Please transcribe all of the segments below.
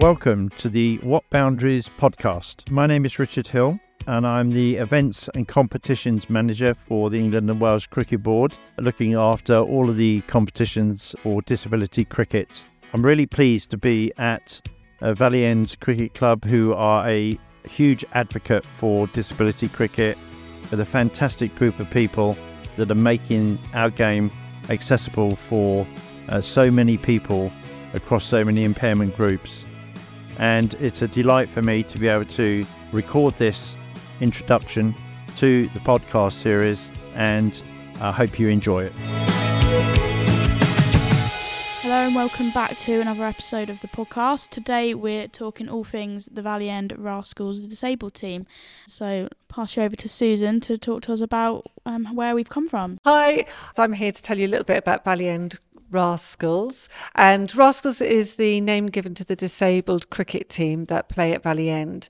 Welcome to the What Boundaries podcast. My name is Richard Hill and I'm the Events and Competitions Manager for the England and Wales Cricket Board, looking after all of the competitions for disability cricket. I'm really pleased to be at uh, Valley End Cricket Club, who are a huge advocate for disability cricket, with a fantastic group of people that are making our game accessible for uh, so many people across so many impairment groups. And it's a delight for me to be able to record this introduction to the podcast series, and I hope you enjoy it. Hello and welcome back to another episode of the podcast. Today we're talking all things the Valley End Rascals, the disabled team. So pass you over to Susan to talk to us about um, where we've come from. Hi, so I'm here to tell you a little bit about Valley End Rascals. And Rascals is the name given to the disabled cricket team that play at Valley End.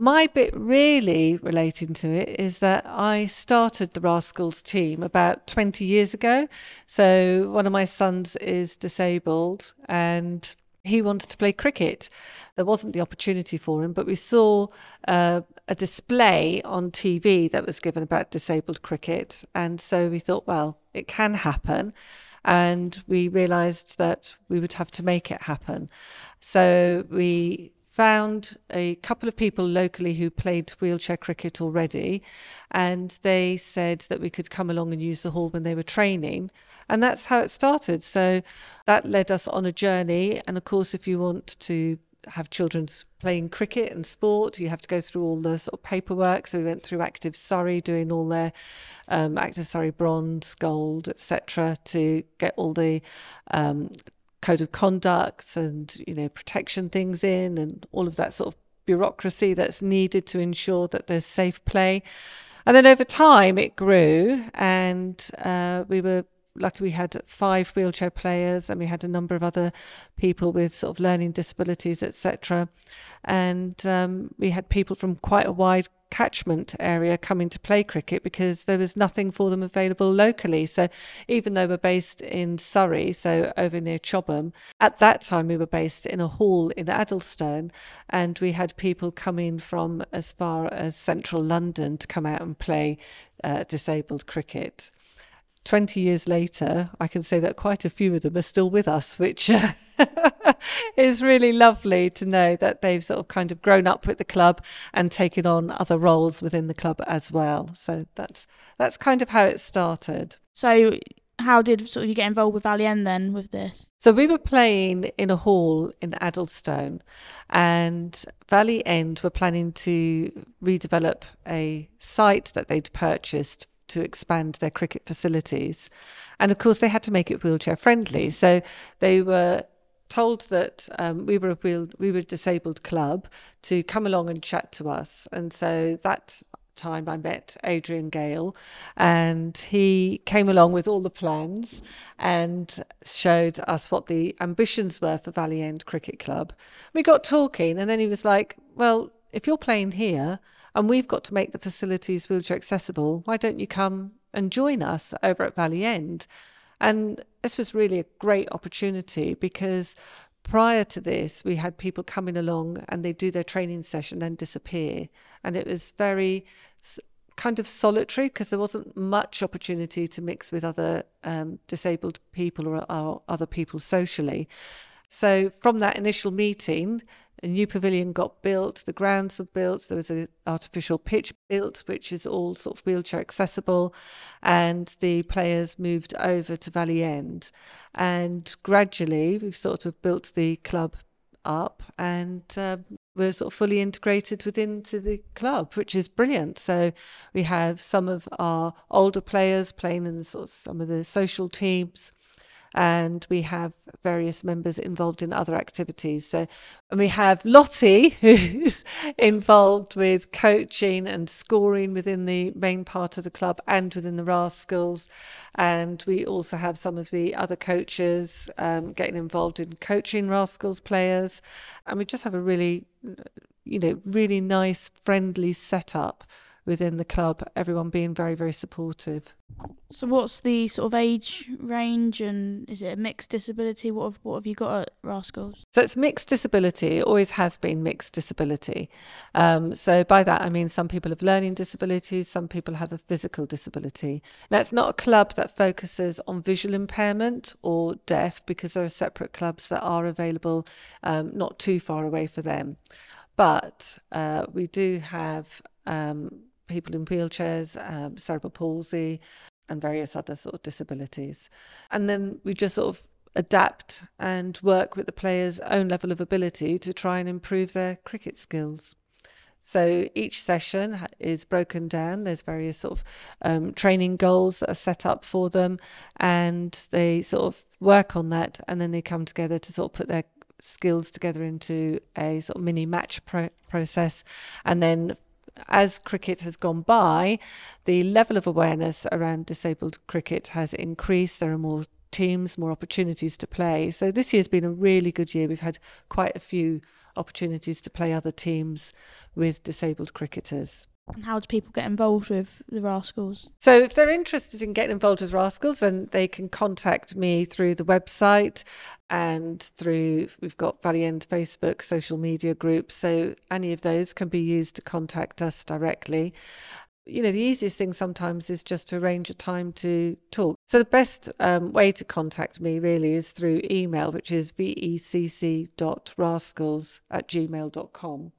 My bit really relating to it is that I started the Rascals team about 20 years ago. So one of my sons is disabled and he wanted to play cricket. There wasn't the opportunity for him, but we saw uh, a display on TV that was given about disabled cricket. And so we thought, well, it can happen. And we realised that we would have to make it happen. So we found a couple of people locally who played wheelchair cricket already, and they said that we could come along and use the hall when they were training. And that's how it started. So that led us on a journey. And of course, if you want to have children playing cricket and sport, you have to go through all the sort of paperwork. So we went through Active Surrey, doing all their um, Active Surrey bronze, gold, etc., to get all the um, code of conduct and you know protection things in and all of that sort of bureaucracy that's needed to ensure that there's safe play and then over time it grew and uh, we were lucky we had five wheelchair players and we had a number of other people with sort of learning disabilities etc and um, we had people from quite a wide catchment area coming to play cricket because there was nothing for them available locally. So even though we're based in Surrey, so over near Chobham, at that time we were based in a hall in Addlestone and we had people coming from as far as central London to come out and play uh, disabled cricket. 20 years later, I can say that quite a few of them are still with us, which uh, is really lovely to know that they've sort of kind of grown up with the club and taken on other roles within the club as well. So that's that's kind of how it started. So how did sort of you get involved with Valley End then with this? So we were playing in a hall in Addlestone, and Valley End were planning to redevelop a site that they'd purchased to expand their cricket facilities. And of course, they had to make it wheelchair friendly. So they were told that um, we were a wheel, we were a disabled club to come along and chat to us. And so that time I met Adrian Gale and he came along with all the plans and showed us what the ambitions were for Valley End Cricket Club. We got talking and then he was like, well, if you're playing here, and we've got to make the facilities wheelchair accessible. Why don't you come and join us over at Valley End? And this was really a great opportunity because prior to this, we had people coming along and they do their training session, then disappear. And it was very kind of solitary because there wasn't much opportunity to mix with other um, disabled people or, or other people socially. So from that initial meeting, a new pavilion got built, the grounds were built, there was an artificial pitch built, which is all sort of wheelchair accessible, and the players moved over to Valley End. And gradually, we've sort of built the club up and um, we're sort of fully integrated within to the club, which is brilliant. So we have some of our older players playing in sort of some of the social teams and we have various members involved in other activities. So, and we have Lottie, who's involved with coaching and scoring within the main part of the club and within the Rascals. And we also have some of the other coaches um, getting involved in coaching Rascals players. And we just have a really, you know, really nice, friendly setup within the club, everyone being very, very supportive. So, what's the sort of age range, and is it a mixed disability? What have, what have you got at Rascals? So, it's mixed disability. It always has been mixed disability. Um, so, by that I mean some people have learning disabilities, some people have a physical disability. Now, it's not a club that focuses on visual impairment or deaf because there are separate clubs that are available um, not too far away for them. But uh, we do have um, people in wheelchairs, um, cerebral palsy, and various other sort of disabilities. And then we just sort of adapt and work with the player's own level of ability to try and improve their cricket skills. So each session is broken down. There's various sort of um, training goals that are set up for them, and they sort of work on that, and then they come together to sort of put their skills together into a sort of mini match pro- process, and then as cricket has gone by, the level of awareness around disabled cricket has increased. There are more teams, more opportunities to play. So this year's been a really good year. We've had quite a few opportunities to play other teams with disabled cricketers. And how do people get involved with the Rascals? So, if they're interested in getting involved with Rascals, then they can contact me through the website and through, we've got Valley End Facebook social media groups. So, any of those can be used to contact us directly. You know, the easiest thing sometimes is just to arrange a time to talk. So, the best um, way to contact me really is through email, which is vecc.rascals at gmail.com.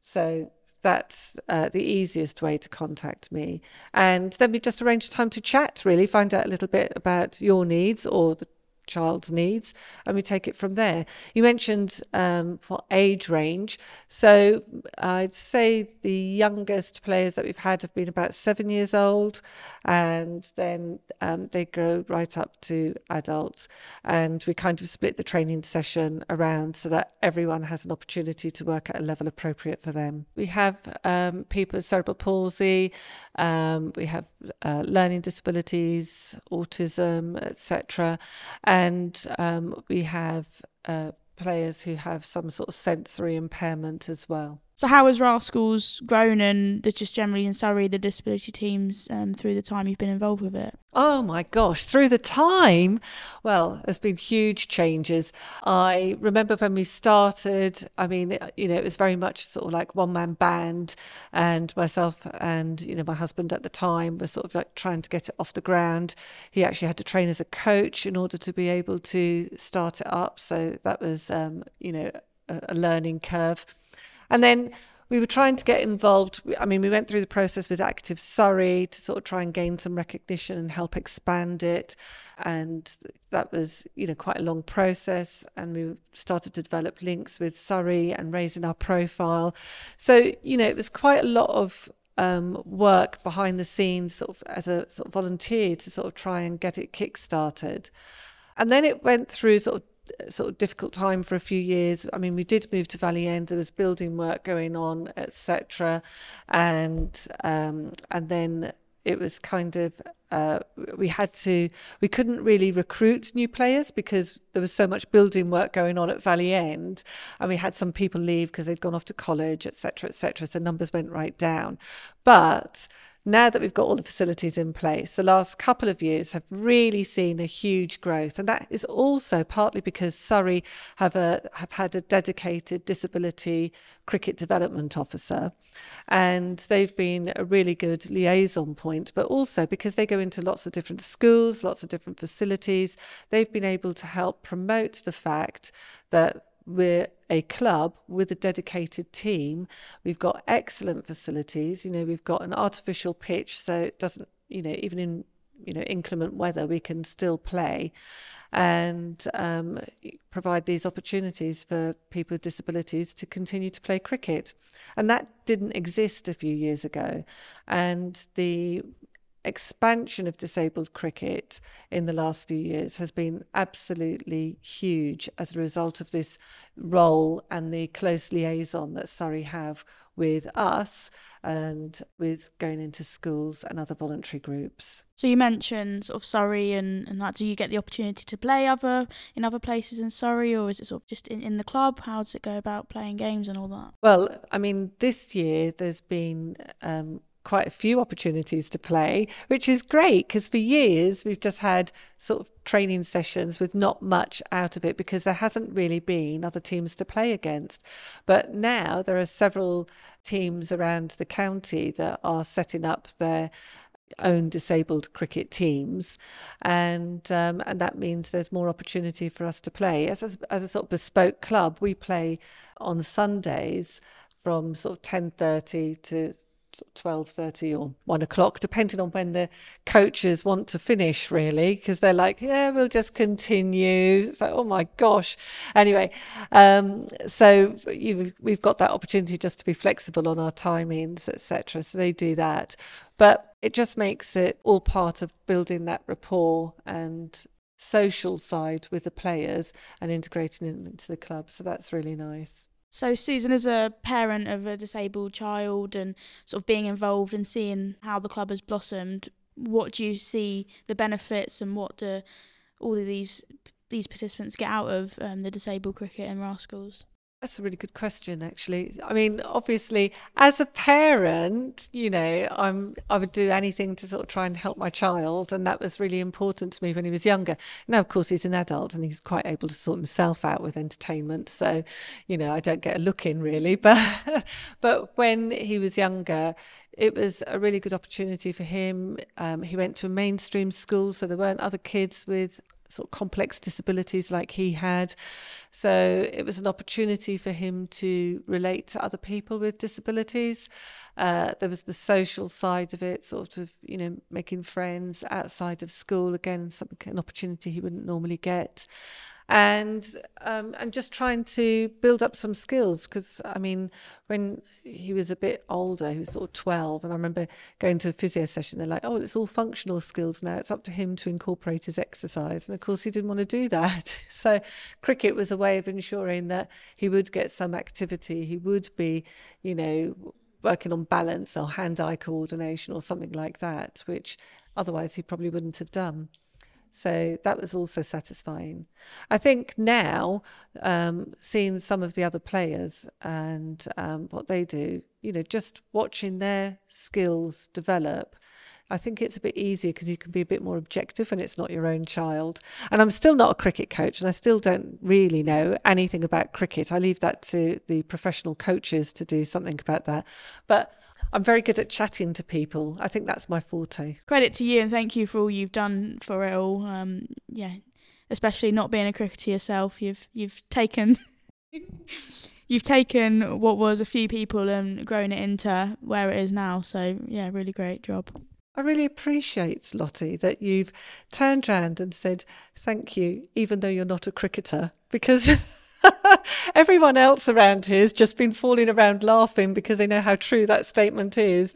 So, that's uh, the easiest way to contact me. And then we just arrange a time to chat, really, find out a little bit about your needs or the child's needs, and we take it from there. You mentioned um, what age range. So I'd say the youngest players that we've had have been about seven years old, and then um, they grow right up to adults. And we kind of split the training session around so that everyone has an opportunity to work at a level appropriate for them. We have um, people with cerebral palsy, um, we have uh, learning disabilities, autism, etc. And um, we have uh, players who have some sort of sensory impairment as well. So, how has Rascals grown and just generally in Surrey, the disability teams um, through the time you've been involved with it? Oh my gosh, through the time, well, there's been huge changes. I remember when we started, I mean, you know, it was very much sort of like one man band, and myself and, you know, my husband at the time were sort of like trying to get it off the ground. He actually had to train as a coach in order to be able to start it up. So that was, um, you know, a, a learning curve. And then we were trying to get involved. I mean, we went through the process with Active Surrey to sort of try and gain some recognition and help expand it. And that was, you know, quite a long process. And we started to develop links with Surrey and raising our profile. So, you know, it was quite a lot of um, work behind the scenes, sort of as a sort of volunteer to sort of try and get it kick-started. And then it went through sort of sort of difficult time for a few years. I mean, we did move to Valley End. There was building work going on, etc., and um, and then it was kind of uh, we had to we couldn't really recruit new players because there was so much building work going on at Valley End, and we had some people leave because they'd gone off to college, etc., etc. So numbers went right down, but now that we've got all the facilities in place, the last couple of years have really seen a huge growth. And that is also partly because Surrey have, a, have had a dedicated disability cricket development officer. And they've been a really good liaison point, but also because they go into lots of different schools, lots of different facilities, they've been able to help promote the fact that we're a club with a dedicated team. We've got excellent facilities. You know, we've got an artificial pitch, so it doesn't, you know, even in you know inclement weather, we can still play, and um, provide these opportunities for people with disabilities to continue to play cricket. And that didn't exist a few years ago, and the expansion of disabled cricket in the last few years has been absolutely huge as a result of this role and the close liaison that Surrey have with us and with going into schools and other voluntary groups. So you mentioned sort of Surrey and, and that do you get the opportunity to play other in other places in Surrey or is it sort of just in, in the club? How does it go about playing games and all that? Well, I mean this year there's been um, quite a few opportunities to play, which is great because for years we've just had sort of training sessions with not much out of it because there hasn't really been other teams to play against. But now there are several teams around the county that are setting up their own disabled cricket teams, and um, and that means there's more opportunity for us to play. As a, as a sort of bespoke club, we play on Sundays from sort of ten thirty to 12.30 or 1 o'clock depending on when the coaches want to finish really because they're like yeah we'll just continue. It's like oh my gosh. Anyway um, so you, we've got that opportunity just to be flexible on our timings etc so they do that. But it just makes it all part of building that rapport and social side with the players and integrating them into the club so that's really nice so, Susan, as a parent of a disabled child and sort of being involved and seeing how the club has blossomed, what do you see the benefits and what do all of these these participants get out of um, the disabled cricket and rascals? That's a really good question, actually. I mean, obviously, as a parent, you know, I'm I would do anything to sort of try and help my child, and that was really important to me when he was younger. Now, of course, he's an adult and he's quite able to sort himself out with entertainment, so you know, I don't get a look in really. But but when he was younger, it was a really good opportunity for him. Um, he went to a mainstream school, so there weren't other kids with sort of complex disabilities like he had. So it was an opportunity for him to relate to other people with disabilities. Uh, there was the social side of it, sort of, you know, making friends outside of school. Again, an opportunity he wouldn't normally get and um, and just trying to build up some skills because I mean when he was a bit older he was sort of 12 and I remember going to a physio session they're like oh it's all functional skills now. It's up to him to incorporate his exercise. And of course he didn't want to do that. So cricket was a way of ensuring that he would get some activity. He would be you know working on balance or hand-eye coordination or something like that which otherwise he probably wouldn't have done so that was also satisfying. I think now, um, seeing some of the other players and um, what they do, you know, just watching their skills develop, I think it's a bit easier because you can be a bit more objective when it's not your own child. And I'm still not a cricket coach and I still don't really know anything about cricket. I leave that to the professional coaches to do something about that. But I'm very good at chatting to people. I think that's my forte. Credit to you and thank you for all you've done for it all. Um, yeah, especially not being a cricketer yourself. You've you've taken you've taken what was a few people and grown it into where it is now. So yeah, really great job. I really appreciate, Lottie, that you've turned around and said thank you, even though you're not a cricketer, because Everyone else around here has just been falling around laughing because they know how true that statement is.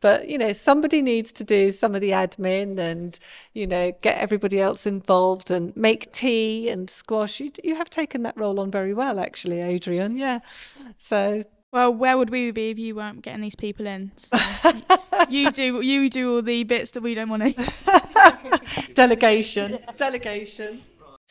But, you know, somebody needs to do some of the admin and, you know, get everybody else involved and make tea and squash. You, you have taken that role on very well, actually, Adrian. Yeah. So well, where would we be if you weren't getting these people in? So you do you do all the bits that we don't want to. delegation, delegation.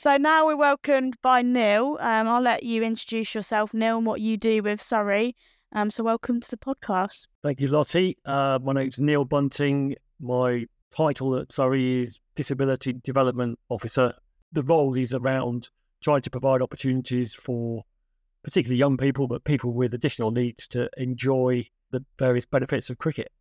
So now we're welcomed by Neil. Um, I'll let you introduce yourself, Neil, and what you do with Surrey. Um, so welcome to the podcast. Thank you, Lottie. Uh, my name's Neil Bunting. My title at Surrey is Disability Development Officer. The role is around trying to provide opportunities for particularly young people, but people with additional needs to enjoy the various benefits of cricket,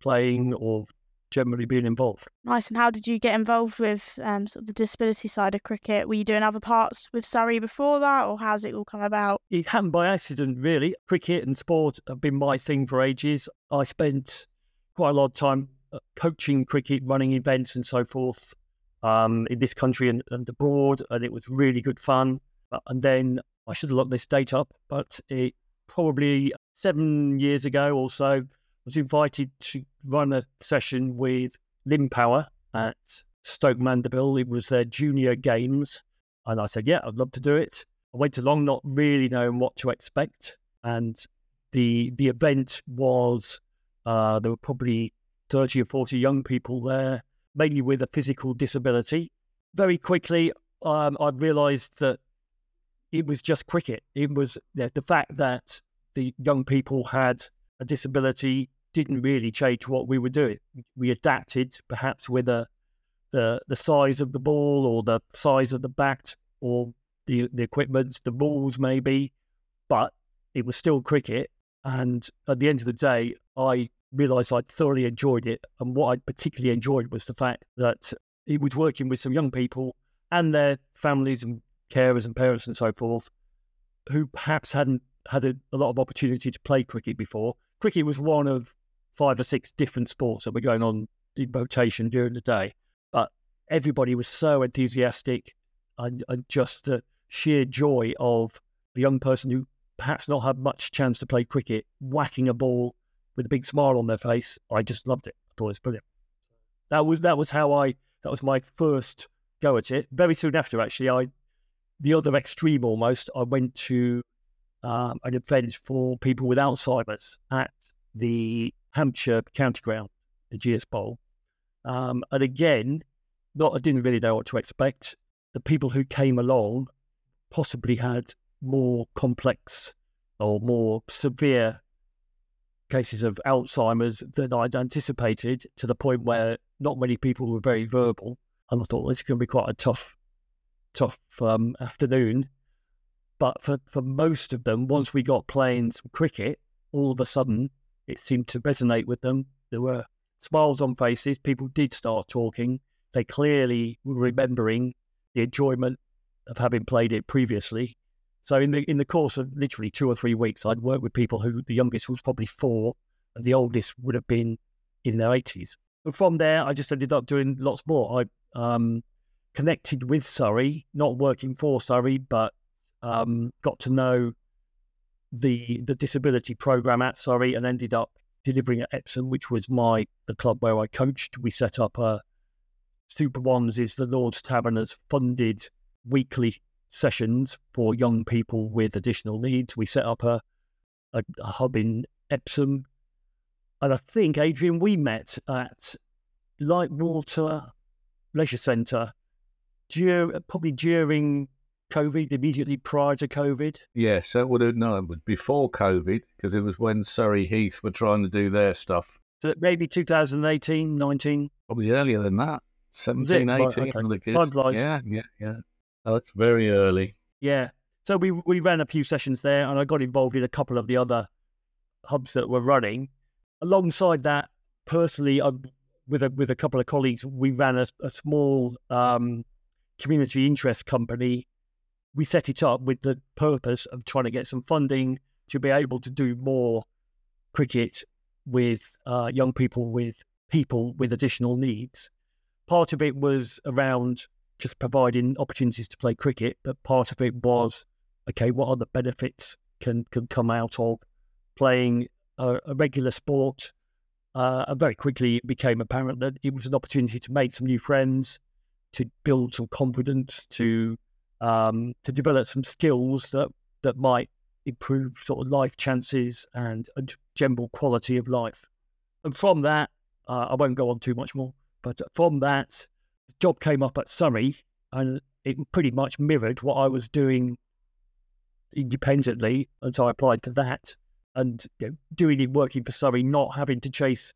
playing or generally being involved. Nice. And how did you get involved with um, sort of the disability side of cricket? Were you doing other parts with Surrey before that, or how's it all come about? It happened by accident, really. Cricket and sport have been my thing for ages. I spent quite a lot of time uh, coaching cricket, running events, and so forth um, in this country and, and abroad, and it was really good fun. And then I should have looked this date up, but it probably seven years ago or so I was invited to run a session with WheelPower at Stoke Mandeville. It was their junior games. And I said, yeah, I'd love to do it. I went along not really knowing what to expect. And the the event was, uh, there were probably 30 or 40 young people there, mainly with a physical disability. Very quickly, um, I realised that it was just cricket. It was the fact that the young people had a disability didn't really change what we were doing. We adapted, perhaps with a, the the size of the ball or the size of the bat or the the equipment, the balls maybe, but it was still cricket. And at the end of the day, I realised I thoroughly enjoyed it. And what I particularly enjoyed was the fact that it was working with some young people and their families and carers and parents and so forth, who perhaps hadn't had a, a lot of opportunity to play cricket before. Cricket was one of five or six different sports that were going on in rotation during the day, but everybody was so enthusiastic and, and just the sheer joy of a young person who perhaps not had much chance to play cricket, whacking a ball with a big smile on their face. I just loved it. I thought it was brilliant. That was that was how I that was my first go at it. Very soon after, actually, I the other extreme almost. I went to um, an event for people with Alzheimer's at the Hampshire County Ground, the Ageas Bowl. Um, and again, not I didn't really know what to expect. The people who came along possibly had more complex or more severe cases of Alzheimer's than I'd anticipated, to the point where not many people were very verbal. And I thought well, this is going to be quite a tough, tough um, afternoon. But for, for most of them, once we got playing some cricket, all of a sudden it seemed to resonate with them. There were smiles on faces. People did start talking. They clearly were remembering the enjoyment of having played it previously. So in the in the course of literally two or three weeks, I'd worked with people who the youngest was probably four, and the oldest would have been in their eighties. But from there, I just ended up doing lots more. I um, connected with Surrey, not working for Surrey, but um, got to know the the disability program at Surrey and ended up delivering at Epsom, which was my the club where I coached. We set up a Super Ones is the Lord's Taverners funded weekly sessions for young people with additional needs. We set up a, a, a hub in Epsom. And I think, Adrian, we met at Lightwater Leisure Centre dur- probably during COVID, immediately prior to COVID? Yes, that would have, no, it was before COVID because it was when Surrey Heath were trying to do their stuff. So maybe 2018, 19? Probably earlier than that. 17, 18. okay. Time flies. Yeah, yeah, yeah. Oh, it's very early. Yeah. So we we ran a few sessions there and I got involved in a couple of the other hubs that were running. Alongside that, personally, I, with a with a couple of colleagues, we ran a, a small um, community interest company we set it up with the purpose of trying to get some funding to be able to do more cricket with uh, young people with people with additional needs. Part of it was around just providing opportunities to play cricket, but part of it was okay, what other benefits can can come out of playing a, a regular sport? Uh, and very quickly, it became apparent that it was an opportunity to make some new friends, to build some confidence, to um, to develop some skills that that might improve sort of life chances and, and general quality of life. And from that, uh, I won't go on too much more, but from that, the job came up at Surrey, and it pretty much mirrored what I was doing independently, and so I applied for that. And you know, doing it working for Surrey, not having to chase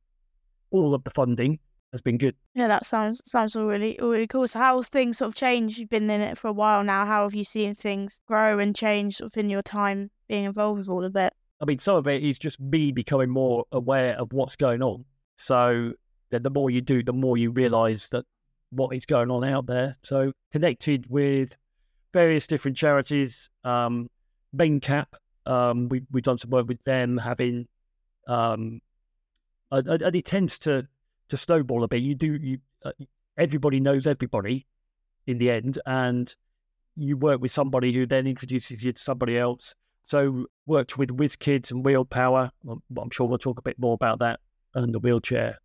all of the funding, has been good. Yeah, that sounds sounds all really all really cool. So how have things sort of changed? You've been in it for a while now. How have you seen things grow and change sort of in your time being involved with all of it? I mean, some of it is just me becoming more aware of what's going on. So then the more you do, the more you realise that what is going on out there. So connected with various different charities, um, Mencap, um, we, we've done some work with them having, um, and it tends to to snowball a bit. You do you uh, everybody knows everybody in the end, and you work with somebody who then introduces you to somebody else. So worked with Whizz-Kidz and WheelPower. I'm sure we'll talk a bit more about that and the wheelchair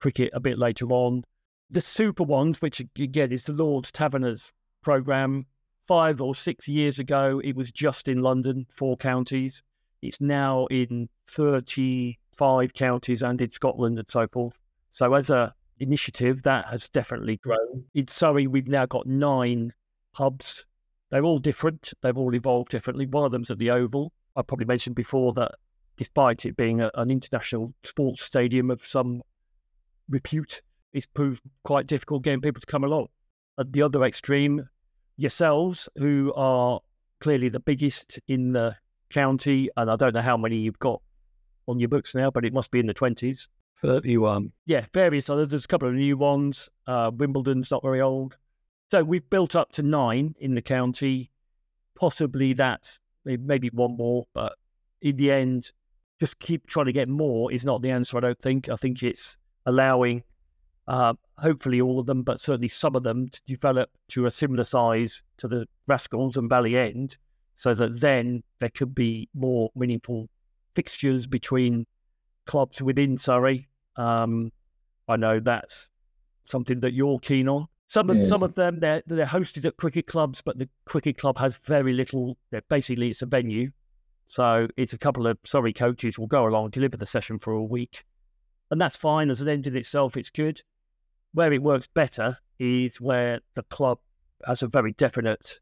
cricket a bit later on. The Super Ones, which again is the Lord's Taverners program, five or six years ago, it was just in London, four counties. It's now in 35 counties and in Scotland and so forth. So as a initiative, that has definitely grown. In Surrey, we've now got nine hubs. They're all different. They've all evolved differently. One of them's at the Oval. I probably mentioned before that despite it being a, an international sports stadium of some repute, it's proved quite difficult getting people to come along. At the other extreme, yourselves, who are clearly the biggest in the county, and I don't know how many you've got on your books now, but it must be in the 20s. 31. Yeah, various others. There's a couple of new ones. Uh, Wimbledon's not very old. So we've built up to nine in the county. Possibly that's maybe one more, but in the end, just keep trying to get more is not the answer, I don't think. I think it's allowing, uh, hopefully all of them, but certainly some of them to develop to a similar size to the Rascals and Valley End so that then there could be more meaningful fixtures between clubs within Surrey. Um, I know that's something that you're keen on. Some of Yeah. some of them they're they're hosted at cricket clubs, but the cricket club has very little. they're- Basically, it's a venue, so it's a couple of Surrey coaches will go along, and deliver the session for a week, and that's fine as an end in itself. It's good. Where it works better is where the club has a very definite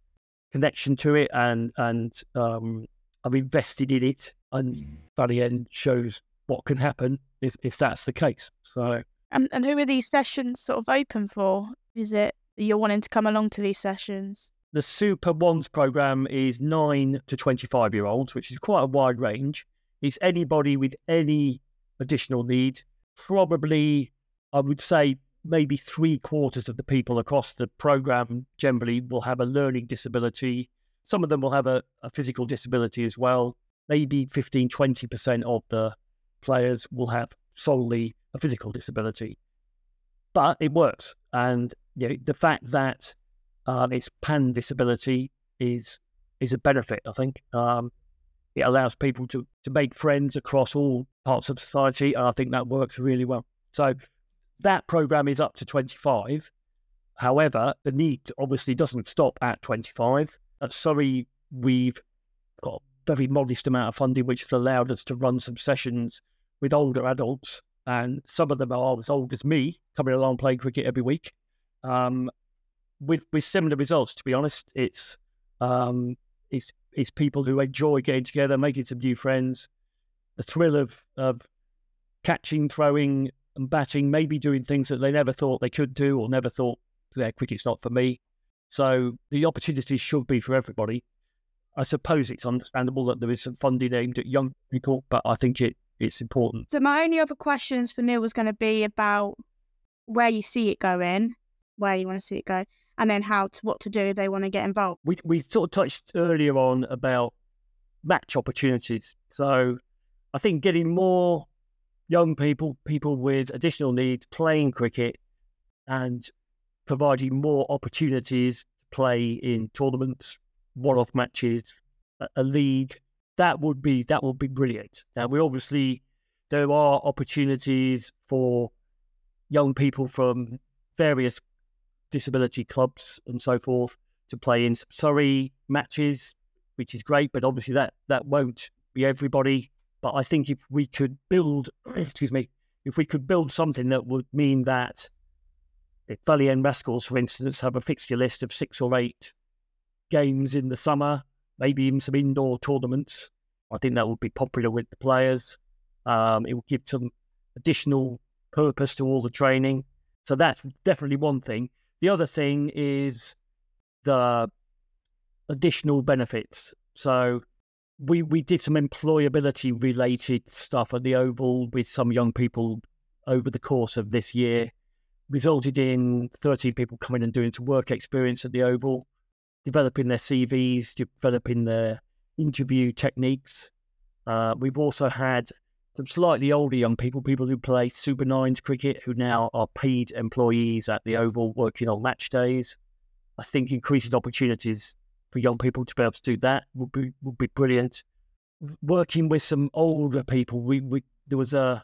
connection to it, and and um, I'm invested in it, and Valley End shows what can happen if if that's the case. So And, and who are these sessions sort of open for? Is it you're wanting to come along to these sessions? the Super Ones program is nine to 25 year olds, which is quite a wide range. It's anybody with any additional need. Probably, I would say, maybe three quarters of the people across the program generally will have a learning disability. Some of them will have a, a physical disability as well. Maybe 15, 20% of the players will have solely a physical disability. But it works. And you know, the fact that um, it's pan disability is is a benefit. I think um, it allows people to to make friends across all parts of society, and I think that works really well. So that program is up to twenty five. However, the need obviously doesn't stop at twenty five. At Surrey, we've got very modest amount of funding, which has allowed us to run some sessions with older adults, and some of them are as old as me, coming along playing cricket every week. Um, with with similar results. To be honest, it's um, it's it's people who enjoy getting together, making some new friends, the thrill of of catching, throwing, and batting, maybe doing things that they never thought they could do or never thought yeah, cricket's not for me. So the opportunities should be for everybody. I suppose it's understandable that there is some funding aimed at young people, but I think it it's important. So my only other questions for Neil was going to be about where you see it going, where you want to see it go, and then how to what to do if they want to get involved. we we sort of touched earlier on about match opportunities. So I think getting more young people, people with additional needs, playing cricket and providing more opportunities to play in tournaments, one-off matches, a, a league. That would be that would be brilliant. Now we obviously there are opportunities for young people from various disability clubs and so forth to play in some Surrey matches, which is great. But obviously that that won't be everybody. But I think if we could build, excuse me, if we could build something that would mean that if Valley Rascals, for instance, have a fixture list of six or eight games in the summer, maybe even some indoor tournaments, I think that would be popular with the players. Um, it would give some additional purpose to all the training. So that's definitely one thing. The other thing is the additional benefits. So we we did some employability related stuff at the Oval with some young people over the course of this year, resulted in 13 people coming and doing some work experience at the Oval, developing their CVs, developing their interview techniques. Uh, we've also had some slightly older young people, people who play Super Nines cricket, who now are paid employees at the Oval working on match days. I think increasing opportunities for young people to be able to do that would be would be brilliant. Working with some older people, we, we there was a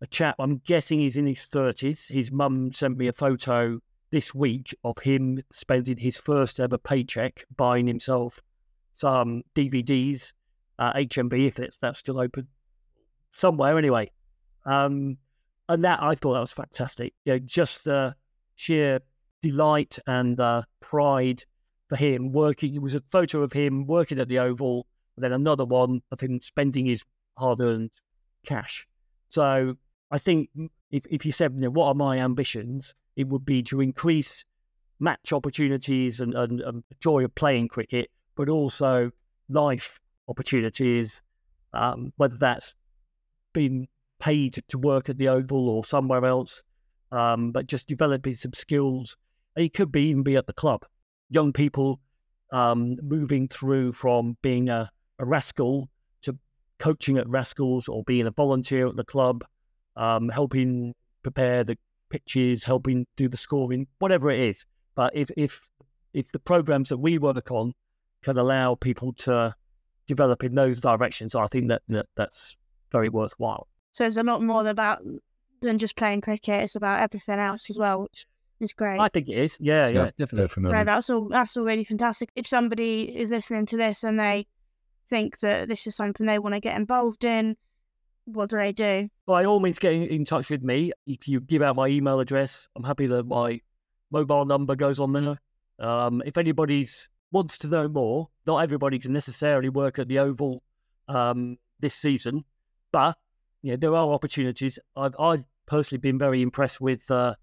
a chap. I'm guessing he's in his thirties. His mum sent me a photo this week of him spending his first ever paycheck buying himself some DVDs, uh, HMV if that's, that's still open somewhere anyway. Um, and that I thought that was fantastic. You know, just the sheer delight and uh, pride for him working. It was a photo of him working at the Oval, and then another one of him spending his hard earned cash. So I think if, if you said, you know, what are my ambitions, it would be to increase match opportunities and, and, and joy of playing cricket, but also life opportunities, um, whether that's being paid to work at the Oval or somewhere else, um, but just developing some skills. It could be even be at the club. Young people um, moving through from being a, a rascal to coaching at rascals or being a volunteer at the club, um, helping prepare the pitches, helping do the scoring, whatever it is. But if if if the programs that we work on can allow people to develop in those directions, I think that, that that's very worthwhile. So it's a lot more about than just playing cricket. It's about everything else as well, which is great. I think it is. Yeah, yeah, Yeah, definitely. Definitely. Right, that's all. That's all really fantastic. If somebody is listening to this and they think that this is something they want to get involved in, what do I do? By all means, get in, touch with me. If you give out my email address, I'm happy that my mobile number goes on there. Um, if anybody's wants to know more, not everybody can necessarily work at the Oval um, this season, but yeah, there are opportunities. I've, I've personally been very impressed with uh,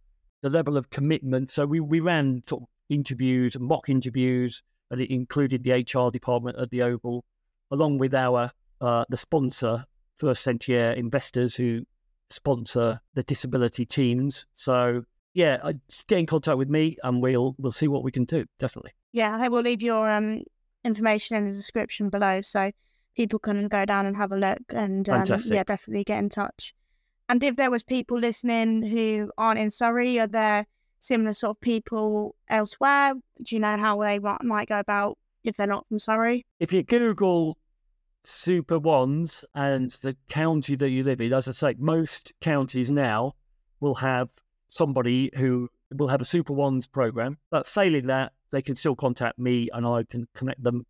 the level of commitment. So we, we ran sort of interviews mock interviews, and it included the HR department at the Oval, along with our uh, the sponsor, First Sentier Investors, who sponsor the disability teams. So yeah, stay in contact with me, and we'll we'll see what we can do. Definitely. Yeah, I will leave your um, information in the description below so people can go down and have a look and um, yeah, definitely get in touch. And if there was people listening who aren't in Surrey, are there similar sort of people elsewhere? Do you know how they might go about if they're not from Surrey? if you Google Super Ones and the county that you live in, as I say, most counties now will have somebody who will have a Super Ones program. But failing that, they can still contact me and I can connect them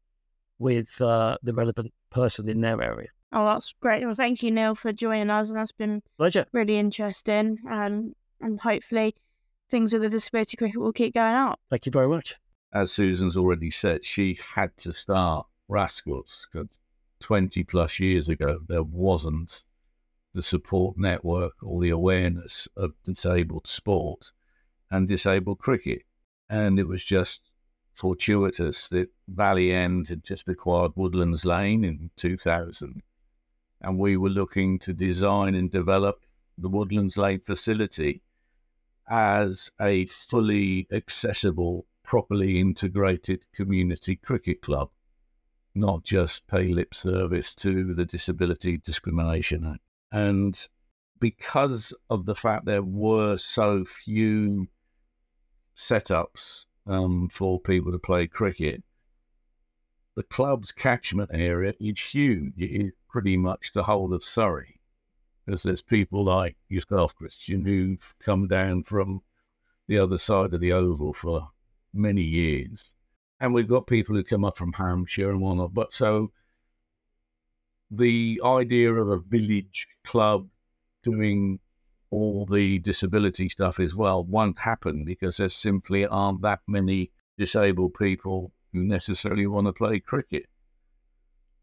with uh, the relevant person in their area. Oh, that's great. Well, thank you, Neil, for joining us. And that's been Pleasure. really interesting. Um, and hopefully things with the disability cricket will keep going up. Thank you very much. As Susan's already said, she had to start Rascals because 20 plus years ago, there wasn't the support network or the awareness of disabled sport and disabled cricket. And it was just fortuitous that Valley End had just acquired Woodlands Lane in 2000. And we were looking to design and develop the Woodlands Lane facility as a fully accessible, properly integrated community cricket club, not just pay lip service to the Disability Discrimination Act. And because of the fact there were so few setups um, for people to play cricket, the club's catchment area is huge. It is pretty much the whole of Surrey. Because there's people like yourself, Christian, who've come down from the other side of the oval for many years. And we've got people who come up from Hampshire and whatnot. But so the idea of a village club doing all the disability stuff as well won't happen because there simply aren't that many disabled people who necessarily want to play cricket.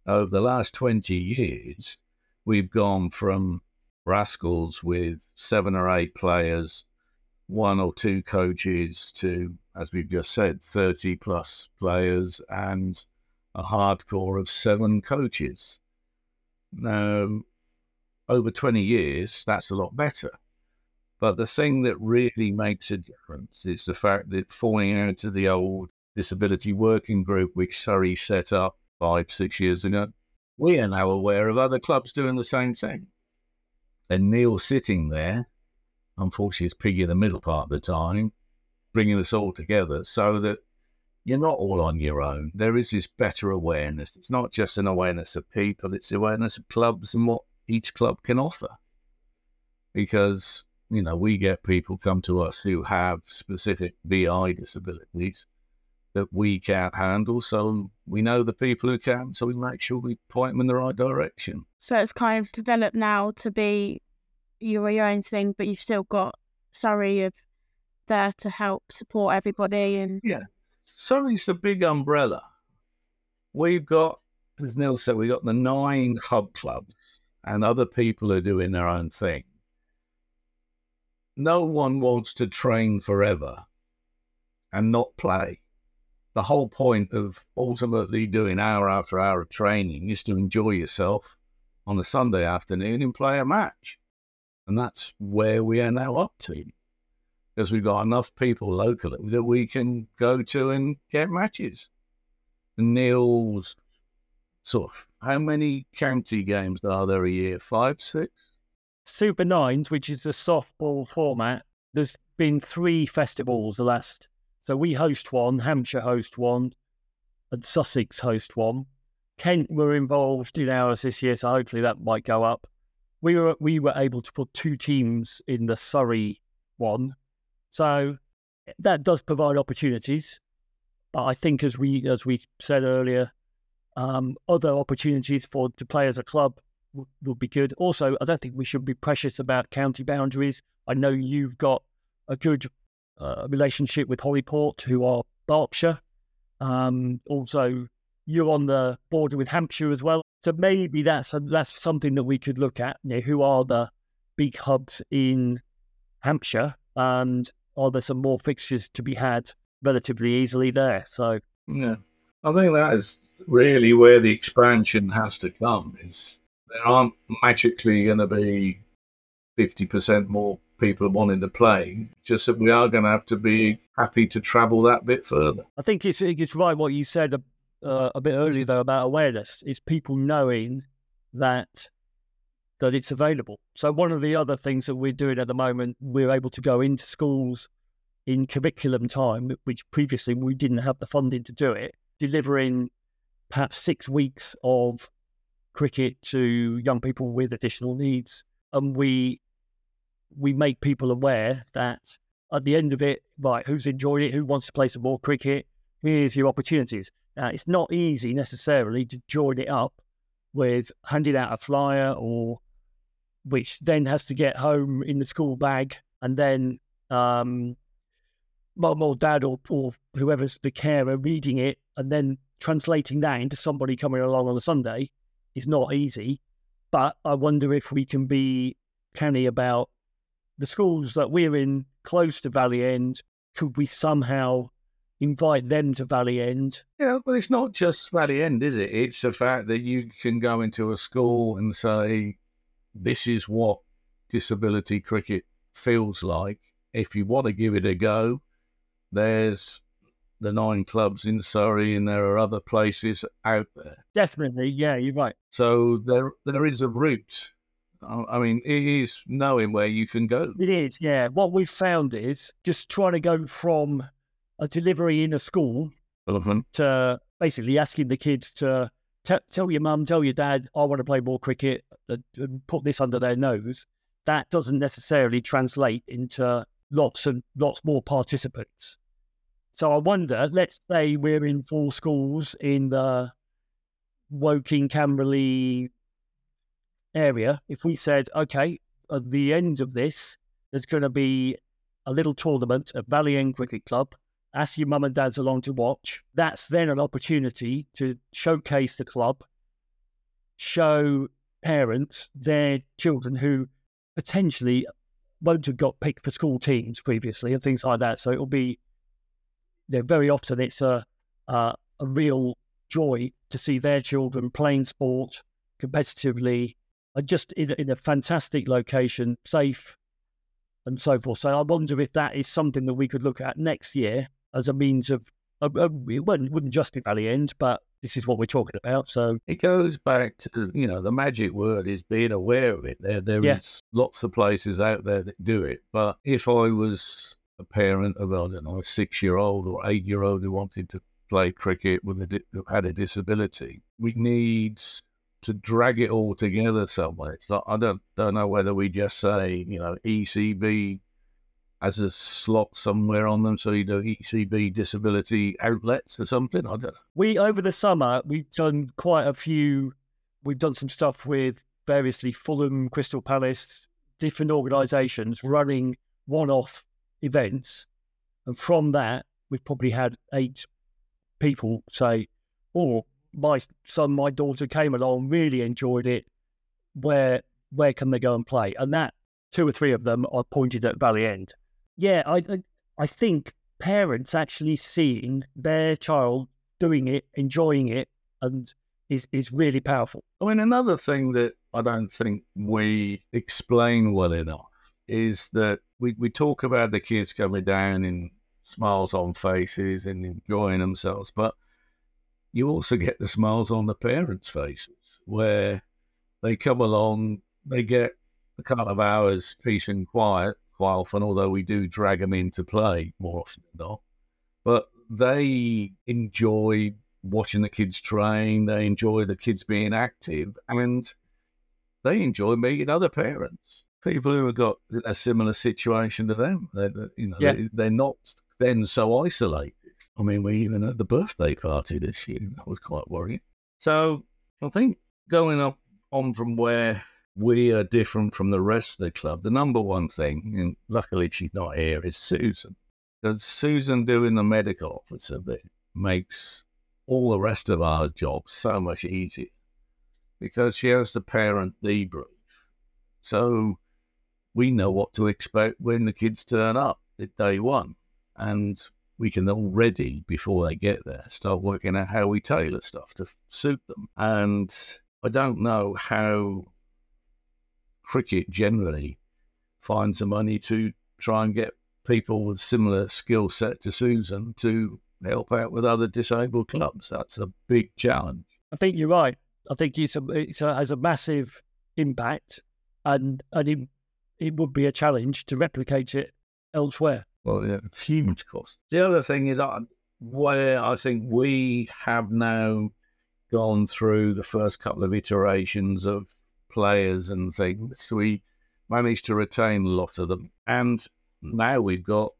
Over the last 20 years, we've gone from Rascals with seven or eight players, one or two coaches, to, as we've just said, 30 plus players and a hardcore of seven coaches. Now, over 20 years, that's a lot better. But the thing that really makes a difference is the fact that falling out of the old disability working group, which Surrey set up five, six years ago, we are now aware of other clubs doing the same thing. And Neil sitting there, unfortunately, is piggy in the middle part of the time, bringing us all together so that you're not all on your own. There is this better awareness. It's not just an awareness of people, it's awareness of clubs and what each club can offer. Because, you know, we get people come to us who have specific VI disabilities that we can't handle. So we know the people who can, so we make sure we point them in the right direction. So it's kind of developed now to be your, your own thing, but you've still got Surrey of there to help support everybody. And Yeah. Surrey's a big umbrella. We've got, as Neil said, we've got the nine hub clubs and other people are doing their own thing, no one wants to train forever and not play. The whole point of ultimately doing hour after hour of training is to enjoy yourself on a Sunday afternoon and play a match. And that's where we are now up to. Because we've got enough people locally that we can go to and get matches. Neil's sort of how many county games are there a year? Five, six? Super Nines, which is the softball format, there's been three festivals the last. So we host one, Hampshire host one, and Sussex host one. Kent were involved in ours this year, so hopefully that might go up. We were we were able to put two teams in the Surrey one, so that does provide opportunities. But I think, as we as we said earlier, um, other opportunities for to play as a club would, would be good. Also, I don't think we should be precious about county boundaries. I know you've got a good uh, relationship with Holyport, who are Berkshire. Um, also, you're on the border with Hampshire as well. So maybe that's a, that's something that we could look at. You know, who are the big hubs in Hampshire, and are there some more fixtures to be had relatively easily there? So yeah, I think that is really where the expansion has to come. Is there aren't magically going to be fifty percent more people wanting to play. Just that we are going to have to be happy to travel that bit further. I think it's it's right what you said uh, a bit earlier though about awareness. is people knowing that that it's available. So one of the other things that we're doing at the moment, we're able to go into schools in curriculum time, which previously we didn't have the funding to do it, delivering perhaps six weeks of cricket to young people with additional needs. And we we make people aware that at the end of it, right, who's enjoyed it, who wants to play some more cricket, here's your opportunities. Now, it's not easy necessarily to join it up with handing out a flyer or which then has to get home in the school bag and then um, mum or dad or, or whoever's the carer reading it and then translating that into somebody coming along on a Sunday is not easy. But I wonder if we can be canny about the schools that we're in close to Valley End, could we somehow invite them to Valley End? Yeah, but it's not just Valley End, is it? It's the fact that you can go into a school and say, this is what disability cricket feels like. If you want to give it a go, there's the nine clubs in Surrey, and there are other places out there. Definitely, yeah, you're right. So there, there is a route I mean, it is knowing where you can go. It is, yeah. What we've found is just trying to go from a delivery in a school uh-huh. to basically asking the kids to t- tell your mum, tell your dad, I want to play more cricket, uh, and put this under their nose. That doesn't necessarily translate into lots and lots more participants. So I wonder, let's say we're in four schools in the Woking, Camberley, area, if we said, okay, at the end of this, there's going to be a little tournament at Valley End Cricket Club, ask your mum and dads along to watch, that's then an opportunity to showcase the club, show parents their children who potentially won't have got picked for school teams previously and things like that. So it'll be, very often it's a, a real joy to see their children playing sport competitively and just in, in a fantastic location, safe, and so forth. So I wonder if that is something that we could look at next year as a means of. Uh, uh, it wouldn't, wouldn't just be Valley End, but this is what we're talking about. So it goes back to you know the magic word is being aware of it. There there is lots of places out there that do it, but if I was a parent of I don't know a six year old or eight year old who wanted to play cricket with a who had a disability, we need to drag it all together somewhere. It's So I don't don't know whether we just say you know ECB as a slot somewhere on them, so you know ECB disability outlets or something. I don't know. We over the summer we've done quite a few. We've done some stuff with variously Fulham, Crystal Palace, different organisations running one-off events, and from that we've probably had eight people say, "Oh, my son, my daughter came along, really enjoyed it. where where can they go and play? And that two or three of them are pointed at Valley End. Yeah, I I, think parents actually seeing their child doing it, enjoying it, and is is really powerful. I mean, another thing that I don't think we explain well enough is that we, we talk about the kids coming down in smiles on faces and enjoying themselves, but you also get the smiles on the parents' faces where they come along, they get a couple of hours peace and quiet, quite often, although we do drag them into play more often than not. But they enjoy watching the kids train, they enjoy the kids being active, and they enjoy meeting other parents, people who have got a similar situation to them. They, they, you know, Yeah. they, they're not then so isolated. I mean, we even had the birthday party this year. That was quite worrying. So I think going up on from where we are different from the rest of the club, the number one thing, and luckily she's not here, is Susan. Because Susan doing the medical officer bit makes all the rest of our jobs so much easier because she has the parent debrief. So we know what to expect when the kids turn up at day one. And we can already, before they get there, start working out how we tailor stuff to suit them. And I don't know how cricket generally finds the money to try and get people with similar skill set to Susan to help out with other disabled clubs. That's a big challenge. I think you're right. I think it's a, it's a, has a massive impact, and and it, it would be a challenge to replicate it elsewhere. Well, yeah, it's huge cost. The other thing is uh, where I think we have now gone through the first couple of iterations of players and things. We managed to retain a lot of them, and now we've got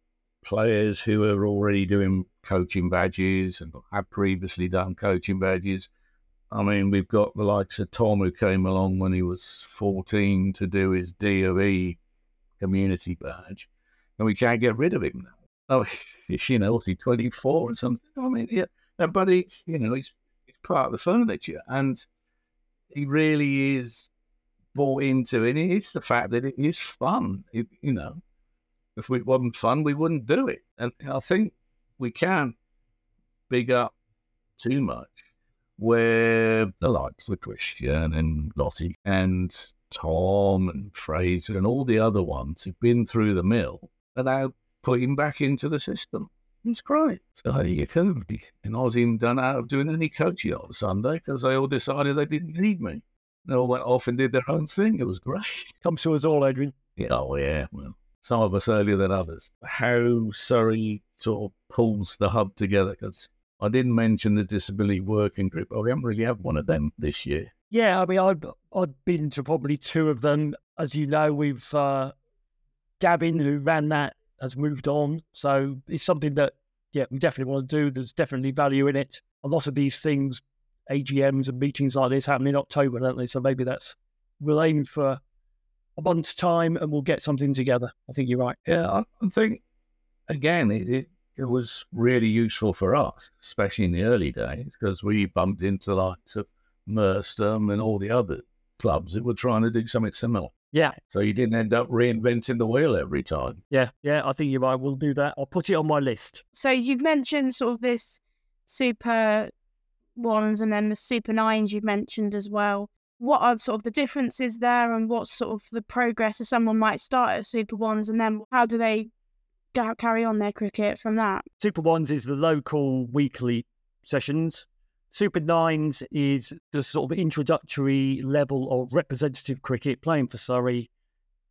players who are already doing coaching badges and have previously done coaching badges. I mean, we've got the likes of Tom who came along when he was 14 to do his DOE community badge, and we can't get rid of him now. Oh, he's, you know, he's 24 or something. I mean, yeah, but it's, you know, he's, he's part of the furniture and he really is bought into it. It's the fact that it is fun. It, you know, if it wasn't fun, we wouldn't do it. And I think we can't big up too much where the likes of Christian and Lottie and Tom and Fraser and all the other ones who've been through the mill are now putting back into the system. It's great. So you go. And I was even done out of doing any coaching on Sunday because they all decided they didn't need me. They all went off and did their own thing. It was great. Comes to us all, Adrian. Yeah, oh, yeah. Well, some of us earlier than others. How Surrey sort of pulls the hub together because I didn't mention the disability working group. Oh, we haven't really had one of them this year. Yeah, I mean, I've I've been to probably two of them. As you know, we've uh, Gavin, who ran that, has moved on. So it's something that yeah, we definitely want to do. There's definitely value in it. A lot of these things, AGMs and meetings like this, happen in October, don't they? So maybe that's we'll aim for a month's time and we'll get something together. I think you're right. Yeah, I I think, again, it, it, it was really useful for us, especially in the early days, because we bumped into the likes of Merstham and all the other clubs that were trying to do something similar. Yeah, So you didn't end up reinventing the wheel every time. yeah, yeah. I think you might. right. We'll do that. I'll put it on my list. So you've mentioned sort of this super ones and then the super nines you've mentioned as well. What are sort of the differences there and what's sort of the progress of someone might start at super ones and then how do they carry on their cricket from that? Super Ones is the local weekly sessions. Super Nines is the sort of introductory level of representative cricket playing for Surrey.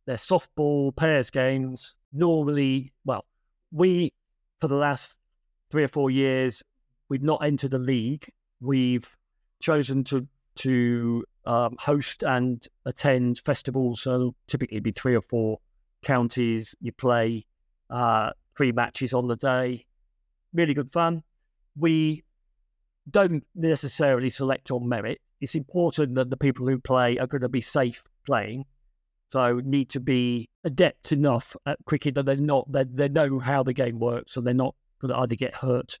They're softball pairs games. Normally, well, we, for the last three or four years, we've not entered a league. We've chosen to to um, host and attend festivals. So typically, it'd be three or four counties. You play uh, three matches on the day. Really good fun. We don't necessarily select on merit. It's important that the people who play are going to be safe playing. So need to be adept enough at cricket that they're not they, they know how the game works, and they're not going to either get hurt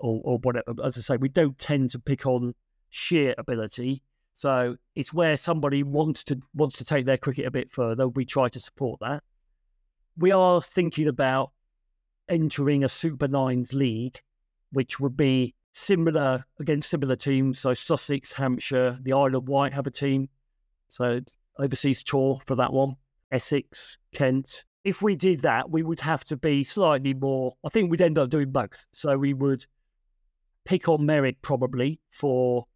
or, or whatever. As I say, we don't tend to pick on sheer ability. So it's where somebody wants to wants to take their cricket a bit further. We try to support that. We are thinking about entering a Super Nines league, which would be similar against similar teams. So Sussex, Hampshire, the Isle of Wight have a team. So overseas tour for that one. Essex, Kent. If we did that, we would have to be slightly more. I think we'd end up doing both. So we would pick on merit probably for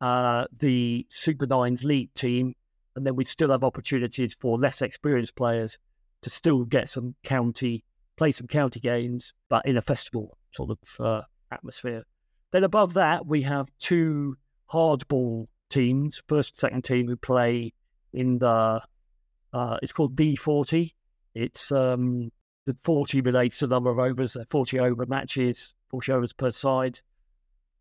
uh, the Super Nines League team, and then we'd still have opportunities for less experienced players to still get some county, play some county games, but in a festival sort of uh, atmosphere. Then above that, we have two hardball teams, first second team, who play in the, uh, it's called D40. It's um, the 40 relates to the number of overs, 40 over matches, 40 overs per side.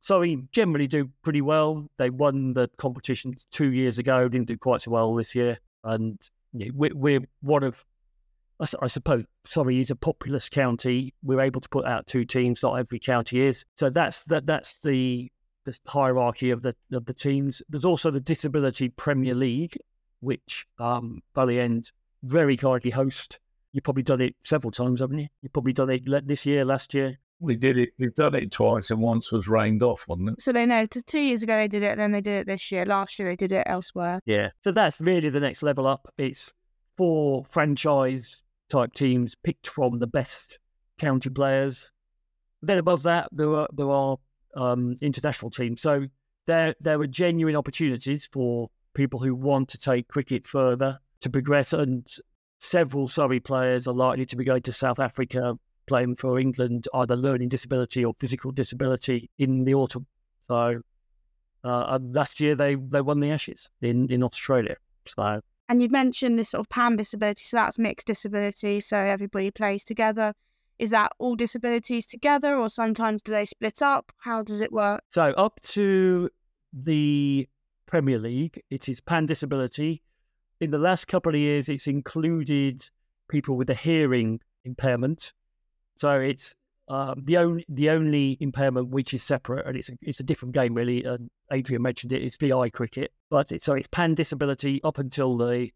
So we generally do pretty well. They won the competition two years ago, didn't do quite so well this year. And you know, we're, we're one of, I, I suppose, Surrey is a populous county. We're able to put out two teams. Not every county is. So that's that. That's the the hierarchy of the of the teams. There's also the Disability Premier League, which um, Valley End very kindly host. You've probably done it several times, haven't you? You've probably done it this year, last year. We did it. We've done it twice, and once was rained off, wasn't it? So they know two years ago they did it, and then they did it this year. Last year they did it elsewhere. Yeah. So that's really the next level up. It's four franchise type teams picked from the best county players. Then above that, there are there are um, international teams. So there there are genuine opportunities for people who want to take cricket further to progress, and several Surrey players are likely to be going to South Africa playing for England, either learning disability or physical disability in the autumn. So uh, last year they, they won the Ashes in, in Australia. So and you've mentioned this sort of pan disability, so that's mixed disability, so everybody plays together. Is that all disabilities together, or sometimes do they split up? How does it work? So up to the Premier League, it is pan disability. In the last couple of years, it's included people with a hearing impairment. So it's um, the only the only impairment which is separate, and it's a, it's a different game really. And Adrian mentioned it is VI cricket, but it's, so it's pan disability up until the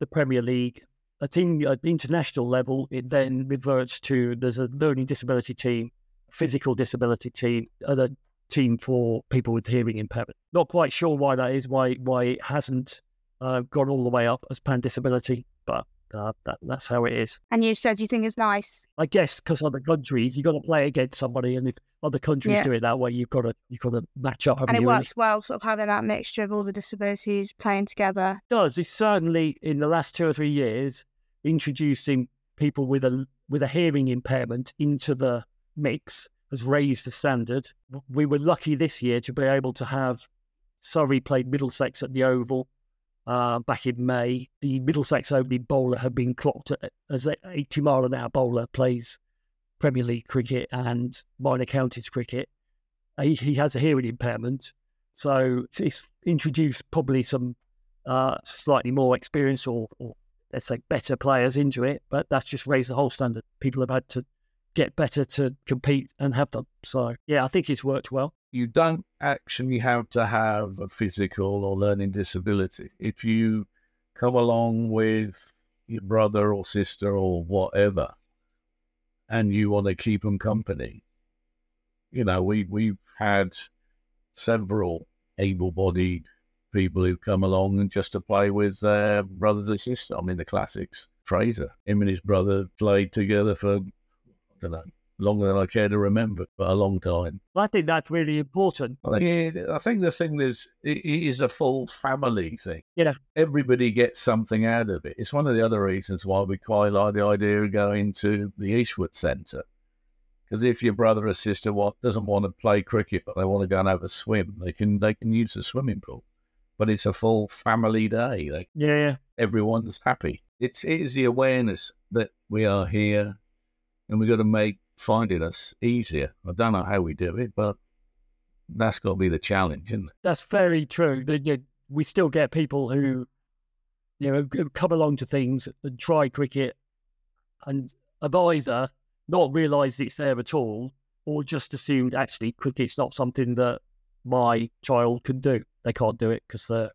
the Premier League. At in, at international level, it then reverts to there's a learning disability team, physical disability team, and a team for people with hearing impairment. Not quite sure why that is, why why it hasn't uh, gone all the way up as pan disability, but uh, that, that's how it is. And you said you think it's nice. I guess because other countries, you've got to play against somebody, and if other countries Yeah. do it that way, you've got to you've got to match up. And it you, really? works well, sort of having that mixture of all the disabilities playing together. does is certainly in the last two or three years introducing people with a with a hearing impairment into the mix has raised the standard. We were lucky this year to be able to have Surrey played Middlesex at the Oval uh, back in May. The Middlesex opening bowler had been clocked at, as an 80 mile an hour bowler plays Premier League cricket and minor counties cricket. He, he has a hearing impairment, so it's- it's introduced probably some uh, slightly more experienced or, or let's say better players into it, but that's just raised the whole standard. People have had to get better to compete and have done. So yeah, I think it's worked well. You don't actually have to have a physical or learning disability. If you come along with your brother or sister or whatever, and you want to keep them company, you know, we we've had several able-bodied people who've come along and just to play with their brothers and sisters. I mean, the classics. Fraser, him and his brother played together for don't know longer than I care to remember, but a long time. I think that's really important. I think, I think the thing is, it is a full family thing. You know. everybody gets something out of it. It's one of the other reasons why we quite like the idea of going to the Eastwood Centre. Because if your brother or sister doesn't want to play cricket, but they want to go and have a swim, they can they can use the swimming pool. But it's a full family day. Like Yeah, yeah. everyone's happy. It's it is the awareness that we are here, and we've got to make finding us easier. I don't know how we do it, but that's got to be the challenge, isn't it? That's very true. We still get people who, you know, come along to things and try cricket and have either not realised it's there at all or just assumed actually cricket's not something that my child can do. They can't do it because uh,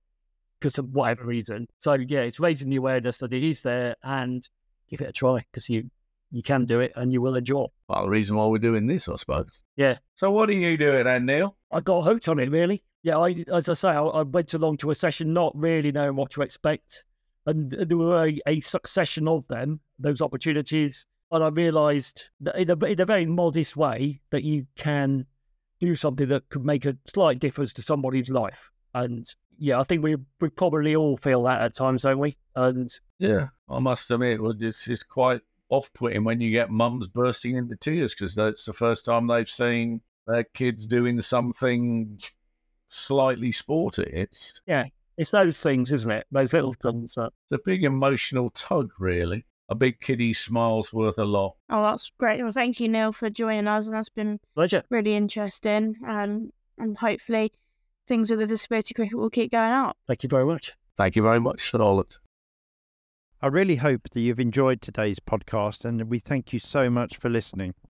because of whatever reason. So yeah, it's raising the awareness that it is there and give it a try because you you can do it and you will enjoy. Well, the reason why we're doing this, I suppose. Yeah. So what are you doing then, Neil? I got hooked on it really. Yeah, I, as I say, I, I went along to a session not really knowing what to expect, and there were a, a succession of them, those opportunities, and I realised that in a, in a very modest way that you can do something that could make a slight difference to somebody's life. And yeah, I think we we probably all feel that at times, don't we? And Yeah, I must admit, well, it's, it's quite off-putting when you get mums bursting into tears because that's the first time they've seen their kids doing something slightly sporty. It's, yeah, it's those things, isn't it? Those little things. That, it's a big emotional tug, really. A big kiddie smile's worth a lot. Oh, that's great. Well, thank you, Neil, for joining us, and that's been pleasure. really interesting. And and hopefully, things with the disability cricket will keep going up. Thank you very much. Thank you very much, Charlotte. I really hope that you've enjoyed today's podcast and we thank you so much for listening.